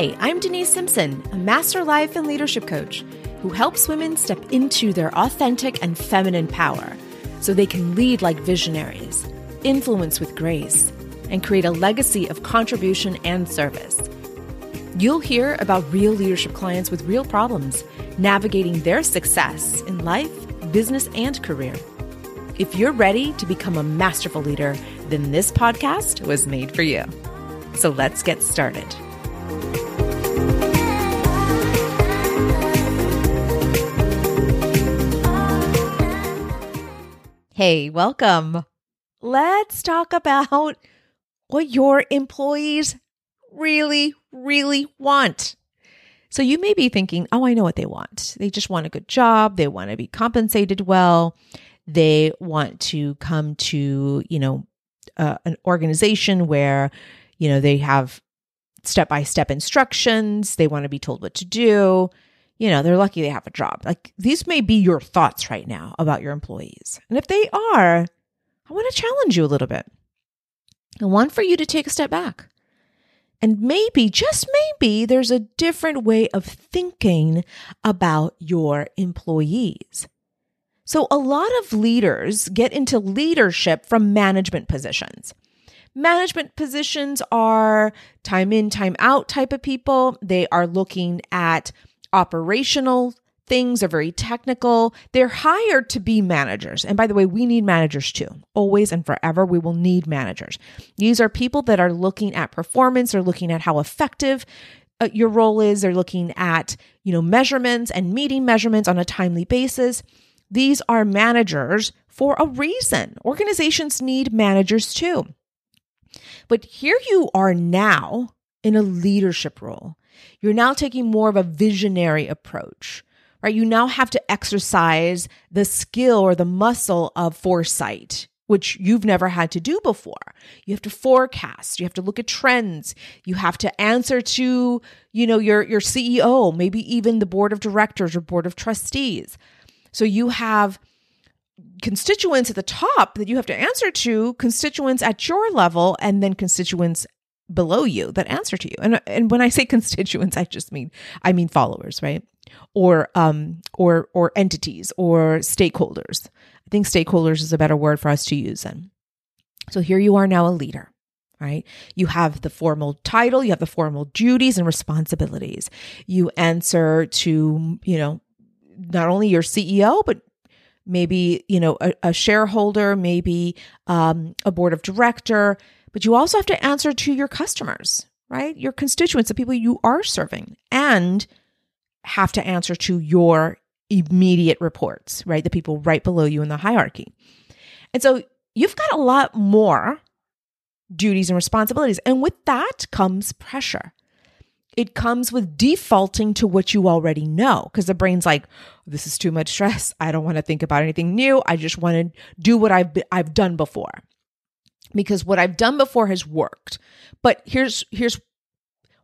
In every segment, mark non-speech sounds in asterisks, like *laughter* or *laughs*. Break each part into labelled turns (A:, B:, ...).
A: Hi, I'm Denise Simpson, a master life and leadership coach who helps women step into their authentic and feminine power so they can lead like visionaries, influence with grace, and create a legacy of contribution and service. You'll hear about real leadership clients with real problems, navigating their success in life, business, and career. If you're ready to become a masterful leader, then this podcast was made for you. So let's get started. Hey, welcome. Let's talk about what your employees really, really want. So you may be thinking, oh, I know what they want. They just want a good job. They want to be compensated well. They want to come to, you know, uh, an organization where, you know, they have step by step instructions. They want to be told what to do you know, they're lucky they have a job. Like these may be your thoughts right now about your employees. And if they are, I want to challenge you a little bit. I want for you to take a step back. And maybe, just maybe, there's a different way of thinking about your employees. So, a lot of leaders get into leadership from management positions. Management positions are time in, time out type of people. They are looking at operational things are very technical. They're hired to be managers. And by the way, we need managers too. Always and forever, we will need managers. These are people that are looking at performance, they're looking at how effective uh, your role is, they're looking at, you know, measurements and meeting measurements on a timely basis. These are managers for a reason. Organizations need managers too. But here you are now in a leadership role. You're now taking more of a visionary approach, right? You now have to exercise the skill or the muscle of foresight, which you've never had to do before. You have to forecast, you have to look at trends, you have to answer to, you know, your your CEO, maybe even the board of directors or board of trustees. So you have constituents at the top that you have to answer to, constituents at your level, and then constituents below you that answer to you. And and when I say *laughs* constituents, I just mean I mean followers, right? Or um or or entities or stakeholders. I think stakeholders is a better word for us to use then. So here you are now a leader, right? You have the formal title, you have the formal duties and responsibilities. You answer to, you know, not only your CEO, but maybe, you know, a, a shareholder, maybe um, a board of director, but you also have to answer to your customers, right? Your constituents, the people you are serving, and have to answer to your immediate reports, right? The people right below you in the hierarchy. And so you've got a lot more duties and responsibilities. And with that comes pressure. It comes with defaulting to what you already know because the brain's like, this is too much stress. I don't want to think about anything new. I just want to do what I've I've done before because what I've done before has worked. But here's here's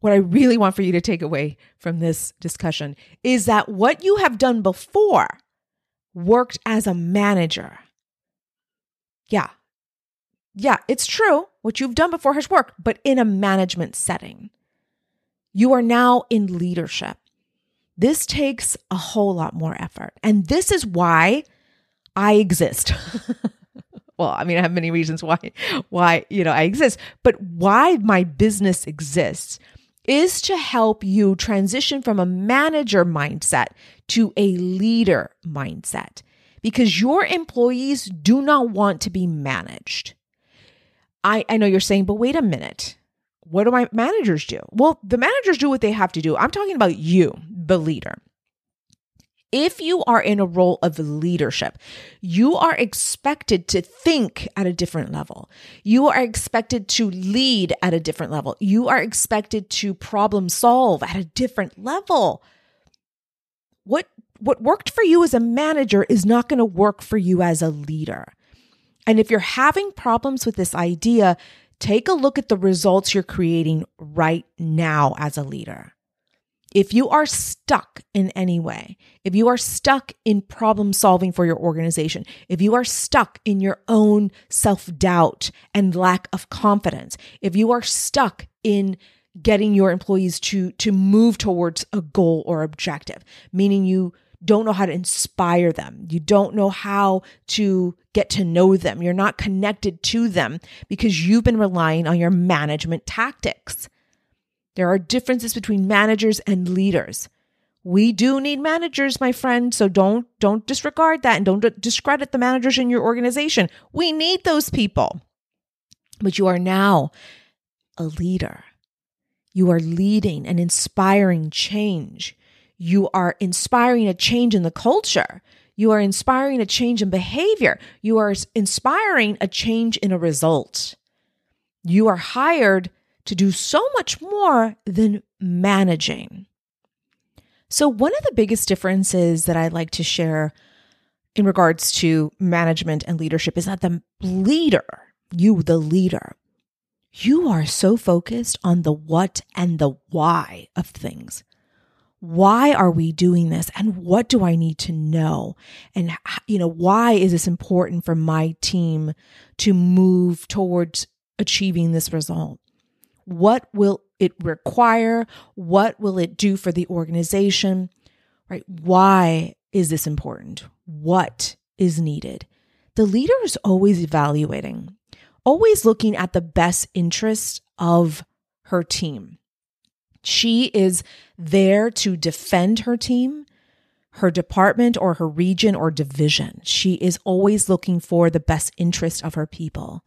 A: what I really want for you to take away from this discussion is that what you have done before worked as a manager. Yeah. Yeah, it's true. What you've done before has worked, but in a management setting. You are now in leadership. This takes a whole lot more effort. And this is why I exist. *laughs* well, I mean, I have many reasons why why, you know, I exist, but why my business exists is to help you transition from a manager mindset to a leader mindset because your employees do not want to be managed. I, I know you're saying, but wait a minute. What do my managers do? Well, the managers do what they have to do. I'm talking about you, the leader. If you are in a role of leadership, you are expected to think at a different level. You are expected to lead at a different level. You are expected to problem solve at a different level. What what worked for you as a manager is not going to work for you as a leader. And if you're having problems with this idea, take a look at the results you're creating right now as a leader. If you are stuck in any way, if you are stuck in problem solving for your organization, if you are stuck in your own self doubt and lack of confidence, if you are stuck in getting your employees to to move towards a goal or objective, meaning you don't know how to inspire them. You don't know how to get to know them. You're not connected to them because you've been relying on your management tactics. There are differences between managers and leaders. We do need managers, my friend, so don't don't disregard that and don't discredit the managers in your organization. We need those people. But you are now a leader. You are leading and inspiring change. You are inspiring a change in the culture. You are inspiring a change in behavior. You are inspiring a change in a result. You are hired to do so much more than managing. So, one of the biggest differences that I'd like to share in regards to management and leadership is that the leader, you, the leader, you are so focused on the what and the why of things why are we doing this and what do I need to know? And, you know, why is this important for my team to move towards achieving this result? What will it require? What will it do for the organization? Right? Why is this important? What is needed? The leader is always evaluating, always looking at the best interests of her team. She is there to defend her team, her department, or her region or division. She is always looking for the best interest of her people.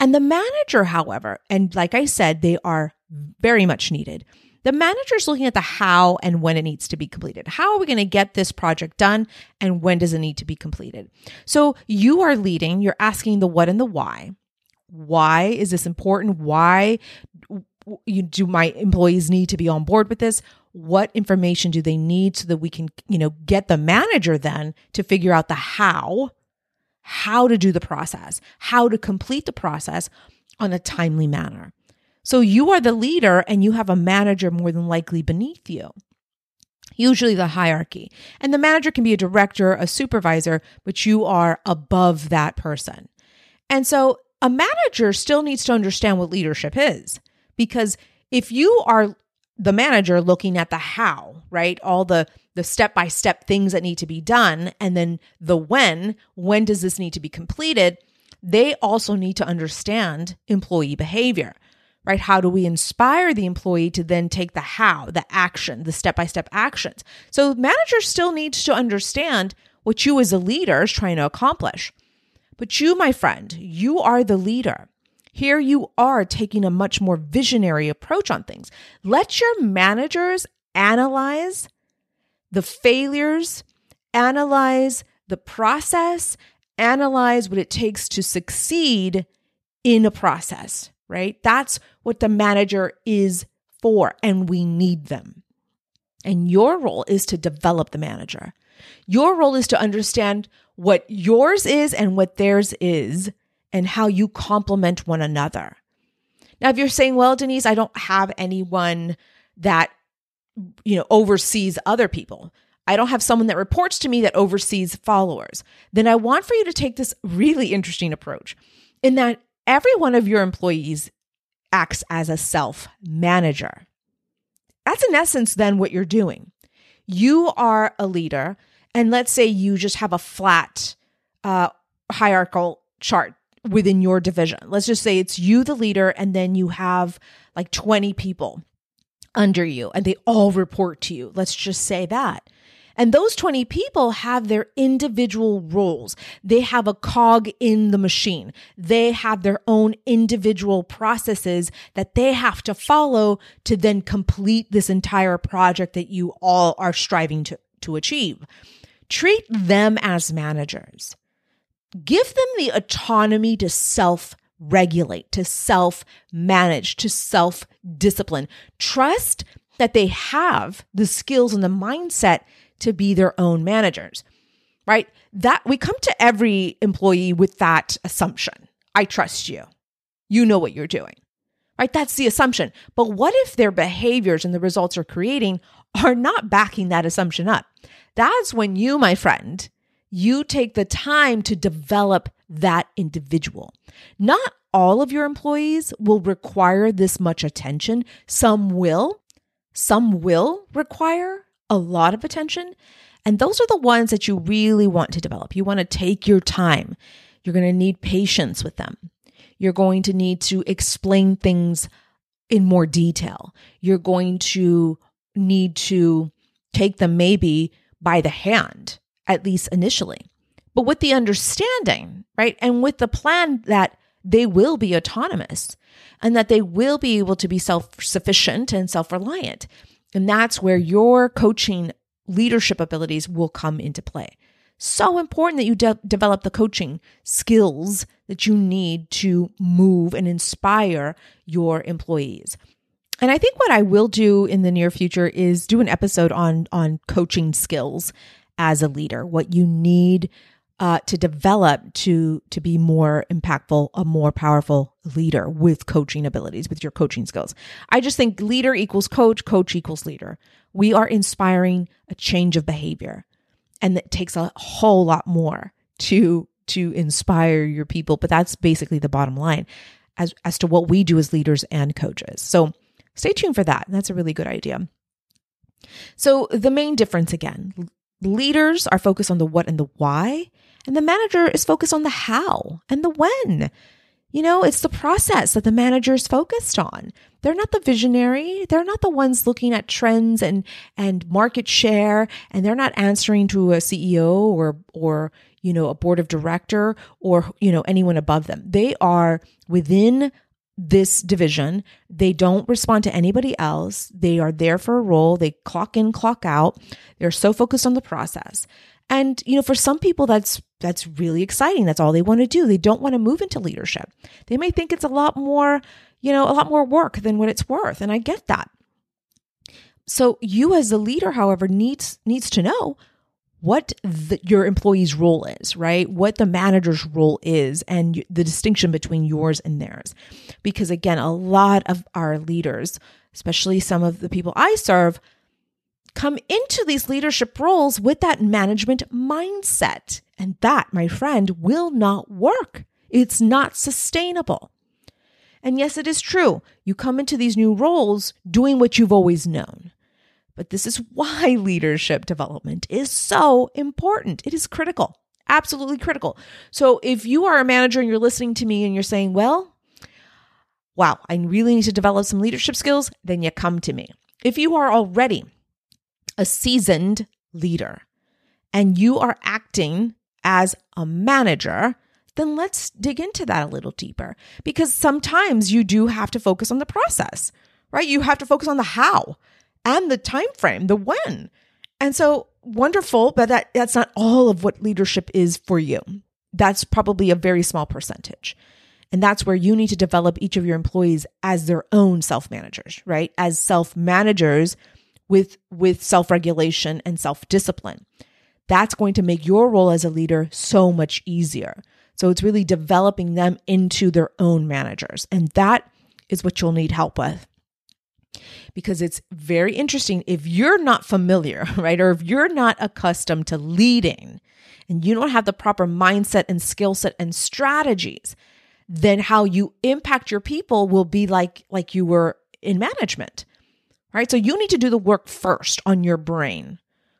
A: And the manager, however, and like I said, they are very much needed. The manager is looking at the how and when it needs to be completed. How are we going to get this project done and when does it need to be completed? So you are leading, you're asking the what and the why. Why is this important? Why do my employees need to be on board with this what information do they need so that we can you know get the manager then to figure out the how how to do the process how to complete the process on a timely manner. So you are the leader and you have a manager more than likely beneath you usually the hierarchy. And the manager can be a director a supervisor but you are above that person. And so a manager still needs to understand what leadership is because if you are the manager looking at the how, right? All the the step-by-step things that need to be done and then the when, when does this need to be completed? They also need to understand employee behavior. Right? How do we inspire the employee to then take the how, the action, the step-by-step actions? So manager still needs to understand what you as a leader is trying to accomplish. But you, my friend, you are the leader. Here you are taking a much more visionary approach on things. Let your managers analyze the failures, analyze the process, analyze what it takes to succeed in a process, right? That's what the manager is for, and we need them. And your role is to develop the manager. Your role is to understand what yours is and what theirs is and how you complement one another. Now, if you're saying, well, Denise, I don't have anyone that, you know, oversees other people. I don't have someone that reports to me that oversees followers. Then I want for you to take this really interesting approach in that every one of your employees acts as a self manager. That's in essence then what you're doing. You are a leader, and let's say you just have a flat uh, hierarchical chart within your division. Let's just say it's you, the leader, and then you have like 20 people under you and they all report to you. Let's just say that. And those 20 people have their individual roles. They have a cog in the machine. They have their own individual processes that they have to follow to then complete this entire project that you all are striving to, to achieve. Treat them as managers give them the autonomy to self regulate, to self manage, to self discipline. Trust that they have the skills and the mindset to be their own managers, right? That we come to every employee with that assumption. I trust you. You know what you're doing, right? That's the assumption. But what if their behaviors and the results they're creating are not backing that assumption up? That's when you, my friend, you take the time to develop that individual. Not all of your employees will require this much attention. Some will. Some will require a lot of attention. And those are the ones that you really want to develop. You want to take your time. You're going to need patience with them. You're going to need to explain things in more detail. You're going to need to take them maybe by the hand, at least initially, but with the understanding, right? And with the plan that they will be autonomous and that they will be able to be self sufficient and self reliant. And that's where your coaching leadership abilities will come into play. So important that you de- develop the coaching skills that you need to move and inspire your employees. And I think what I will do in the near future is do an episode on on coaching skills as a leader, what you need uh, to develop to to be more impactful, a more powerful leader with coaching abilities, with your coaching skills. I just think leader equals coach, coach equals leader. We are inspiring a change of behavior, and it takes a whole lot more to to inspire your people. But that's basically the bottom line as as to what we do as leaders and coaches. So stay tuned for that. That's a really good idea. So the main difference again, leaders are focused on the what and the why and the manager is focused on the how and the when. You know, it's the process that the manager is focused on. They're not the visionary. They're not the ones looking at trends and, and market share. And they're not answering to a CEO or, or, you know, a board of director or, you know, anyone above them. They are within this division. They don't respond to anybody else. They are there for a role. They clock in, clock out. They're so focused on the process. And, you know, for some people, that's, that's really exciting. That's all they want to do. They don't want to move into leadership. They may think it's a lot more, you know, a lot more work than what it's worth. And I get that. So you as a leader, however, needs, needs to know what the, your employee's role is, right? What the manager's role is and the distinction between yours and theirs. Because again, a lot of our leaders, especially some of the people I serve, come into these leadership roles with that management mindset. And that, my friend, will not work. It's not sustainable. And yes, it is true. You come into these new roles doing what you've always known. But this is why *laughs* leadership development is so important. It is critical, absolutely critical. So if you are a manager and you're listening to me and you're saying, well, wow, I really need to develop some leadership skills, then you come to me. If you are already a seasoned leader and you are acting as a manager, then let's dig into that a little deeper because sometimes you do have to focus on the process, right? You have to focus on the how and the time frame, the when. And so wonderful, but that that's not all of what leadership is for you. That's probably a very small percentage. And that's where you need to develop each of your employees as their own self managers, right? As self managers with with self-regulation and self-discipline. That's going to make your role as a leader so much easier. So it's really developing them into their own managers. And that is what you'll need help with. Because it's very interesting if you're not familiar, *laughs* right? Or if you're not accustomed to leading and you don't have the proper mindset and skill set and strategies, then how you impact your people will be like like you were in management right? So you need to do the work first on your brain,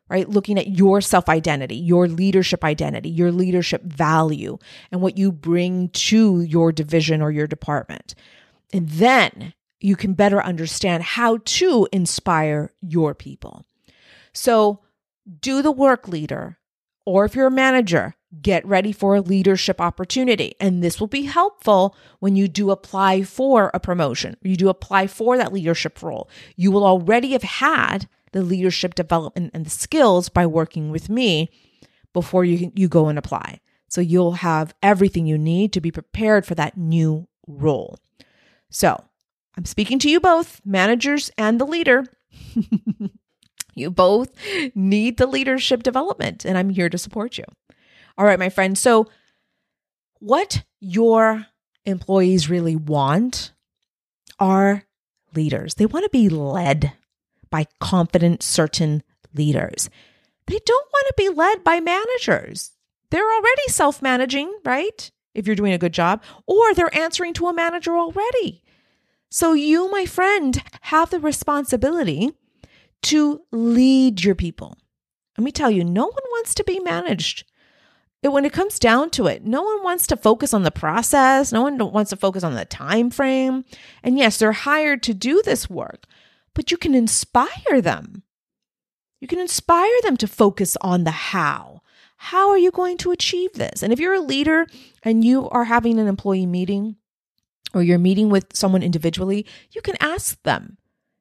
A: right? Looking at your self identity, your leadership identity, your leadership value, and what you bring to your division or your department. And then you can better understand how to inspire your people. So do the work, leader. Or if you're a manager, get ready for a leadership opportunity. And this will be helpful when you do apply for a promotion, you do apply for that leadership role. You will already have had the leadership development and the skills by working with me before you, you go and apply. So you'll have everything you need to be prepared for that new role. So I'm speaking to you both, managers and the leader. *laughs* you both need the leadership development, and I'm here to support you. All right, my friend. So, what your employees really want are leaders. They want to be led by confident, certain leaders. They don't want to be led by managers. They're already self managing, right? if you're doing a good job, or they're answering to a manager already. So you, my friend, have the responsibility to lead your people. Let me tell you, no one wants to be managed. When it comes down to it, no one wants to focus on the process. No one wants to focus on the time frame. And yes, they're hired to do this work, but you can inspire them. You can inspire them to focus on the how. How are you going to achieve this? And if you're a leader and you are having an employee meeting or you're meeting with someone individually, you can ask them,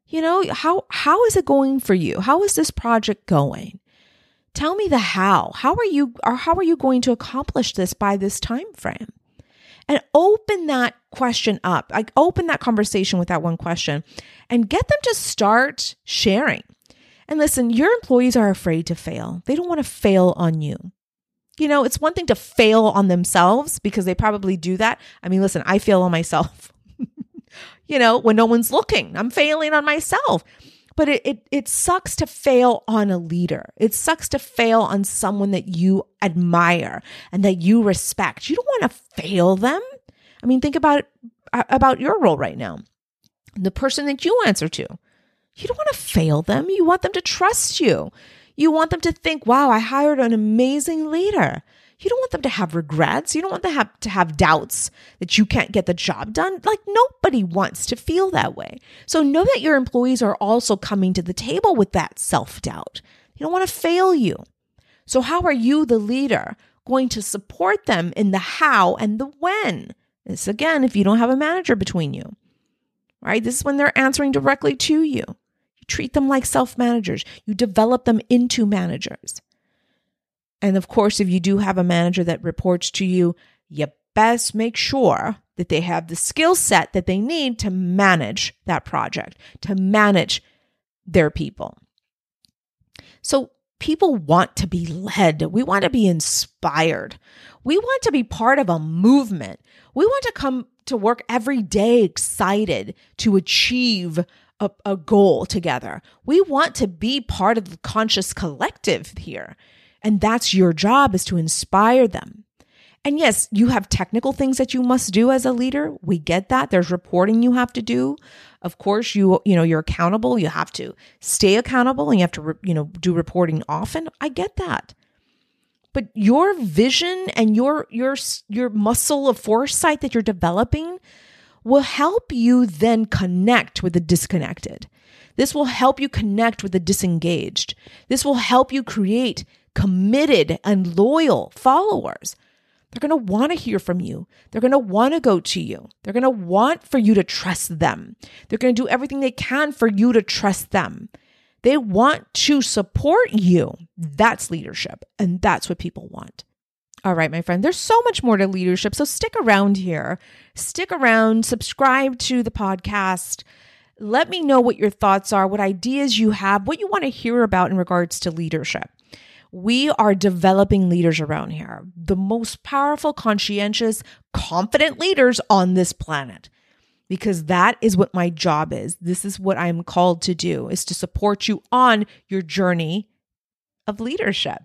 A: you know, how how is it going for you? How is this project going? Tell me the how. How are you or how are you going to accomplish this by this time frame? And open that question up. Like open that conversation with that one question and get them to start sharing. And listen, your employees are afraid to fail. They don't want to fail on you. You know, it's one thing to fail on themselves because they probably do that. I mean, listen, I fail on myself. *laughs* you know, when no one's looking, I'm failing on myself. But it, it it sucks to fail on a leader. It sucks to fail on someone that you admire and that you respect. You don't want to fail them. I mean, think about uh, about your role right now. The person that you answer to. You don't want to fail them. You want them to trust you. You want them to think, wow, I hired an amazing leader. You don't want them to have regrets. You don't want them to have, to have doubts that you can't get the job done. Like nobody wants to feel that way. So know that your employees are also coming to the table with that self doubt. You don't want to fail you. So, how are you, the leader, going to support them in the how and the when? This again, if you don't have a manager between you, right? This is when they're answering directly to you. You treat them like self managers, you develop them into managers. And of course, if you do have a manager that reports to you, you best make sure that they have the skill set that they need to manage that project, to manage their people. So, people want to be led. We want to be inspired. We want to be part of a movement. We want to come to work every day excited to achieve a, a goal together. We want to be part of the conscious collective here. And that's your job is to inspire them. And yes, you have technical things that you must do as a leader. We get that. There's reporting you have to do. Of course, you you know, you're accountable. You have to stay accountable and you have to you know, do reporting often. I get that. But your vision and your your your muscle of foresight that you're developing will help you then connect with the disconnected. This will help you connect with the disengaged. This will help you create committed and loyal followers. They're going to want to hear from you. They're going to want to go to you. They're going to want for you to trust them. They're going to do everything they can for you to trust them. They want to support you. That's leadership. And that's what people want. All right, my friend, there's so much more to leadership. So stick around here. Stick around, subscribe to the podcast. Let me know what your thoughts are, what ideas you have, what you want to hear about in regards to leadership. We are developing leaders around here, the most powerful, conscientious, confident leaders on this planet. Because that is what my job is. This is what I'm called to do is to support you on your journey of leadership.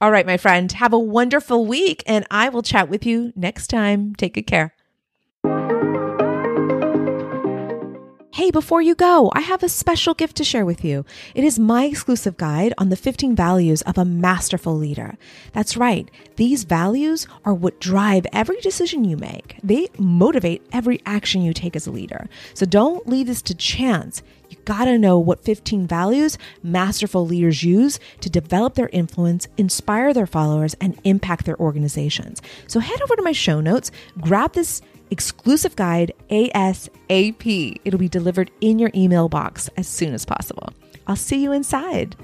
A: All right, my friend, have a wonderful week and I will chat with you next time. Take good care. Hey, before you go, I have a special gift to share with you. It is my exclusive guide on the 15 values of a masterful leader. That's right. These values are what drive every decision you make. They motivate every action you take as a leader. So don't leave this to chance. You gotta know what 15 values masterful leaders use to develop their influence, inspire their followers, and impact their organizations. So head over to my show notes, grab this exclusive guide ASAP. It'll be delivered in your email box as soon as possible. I'll see you inside.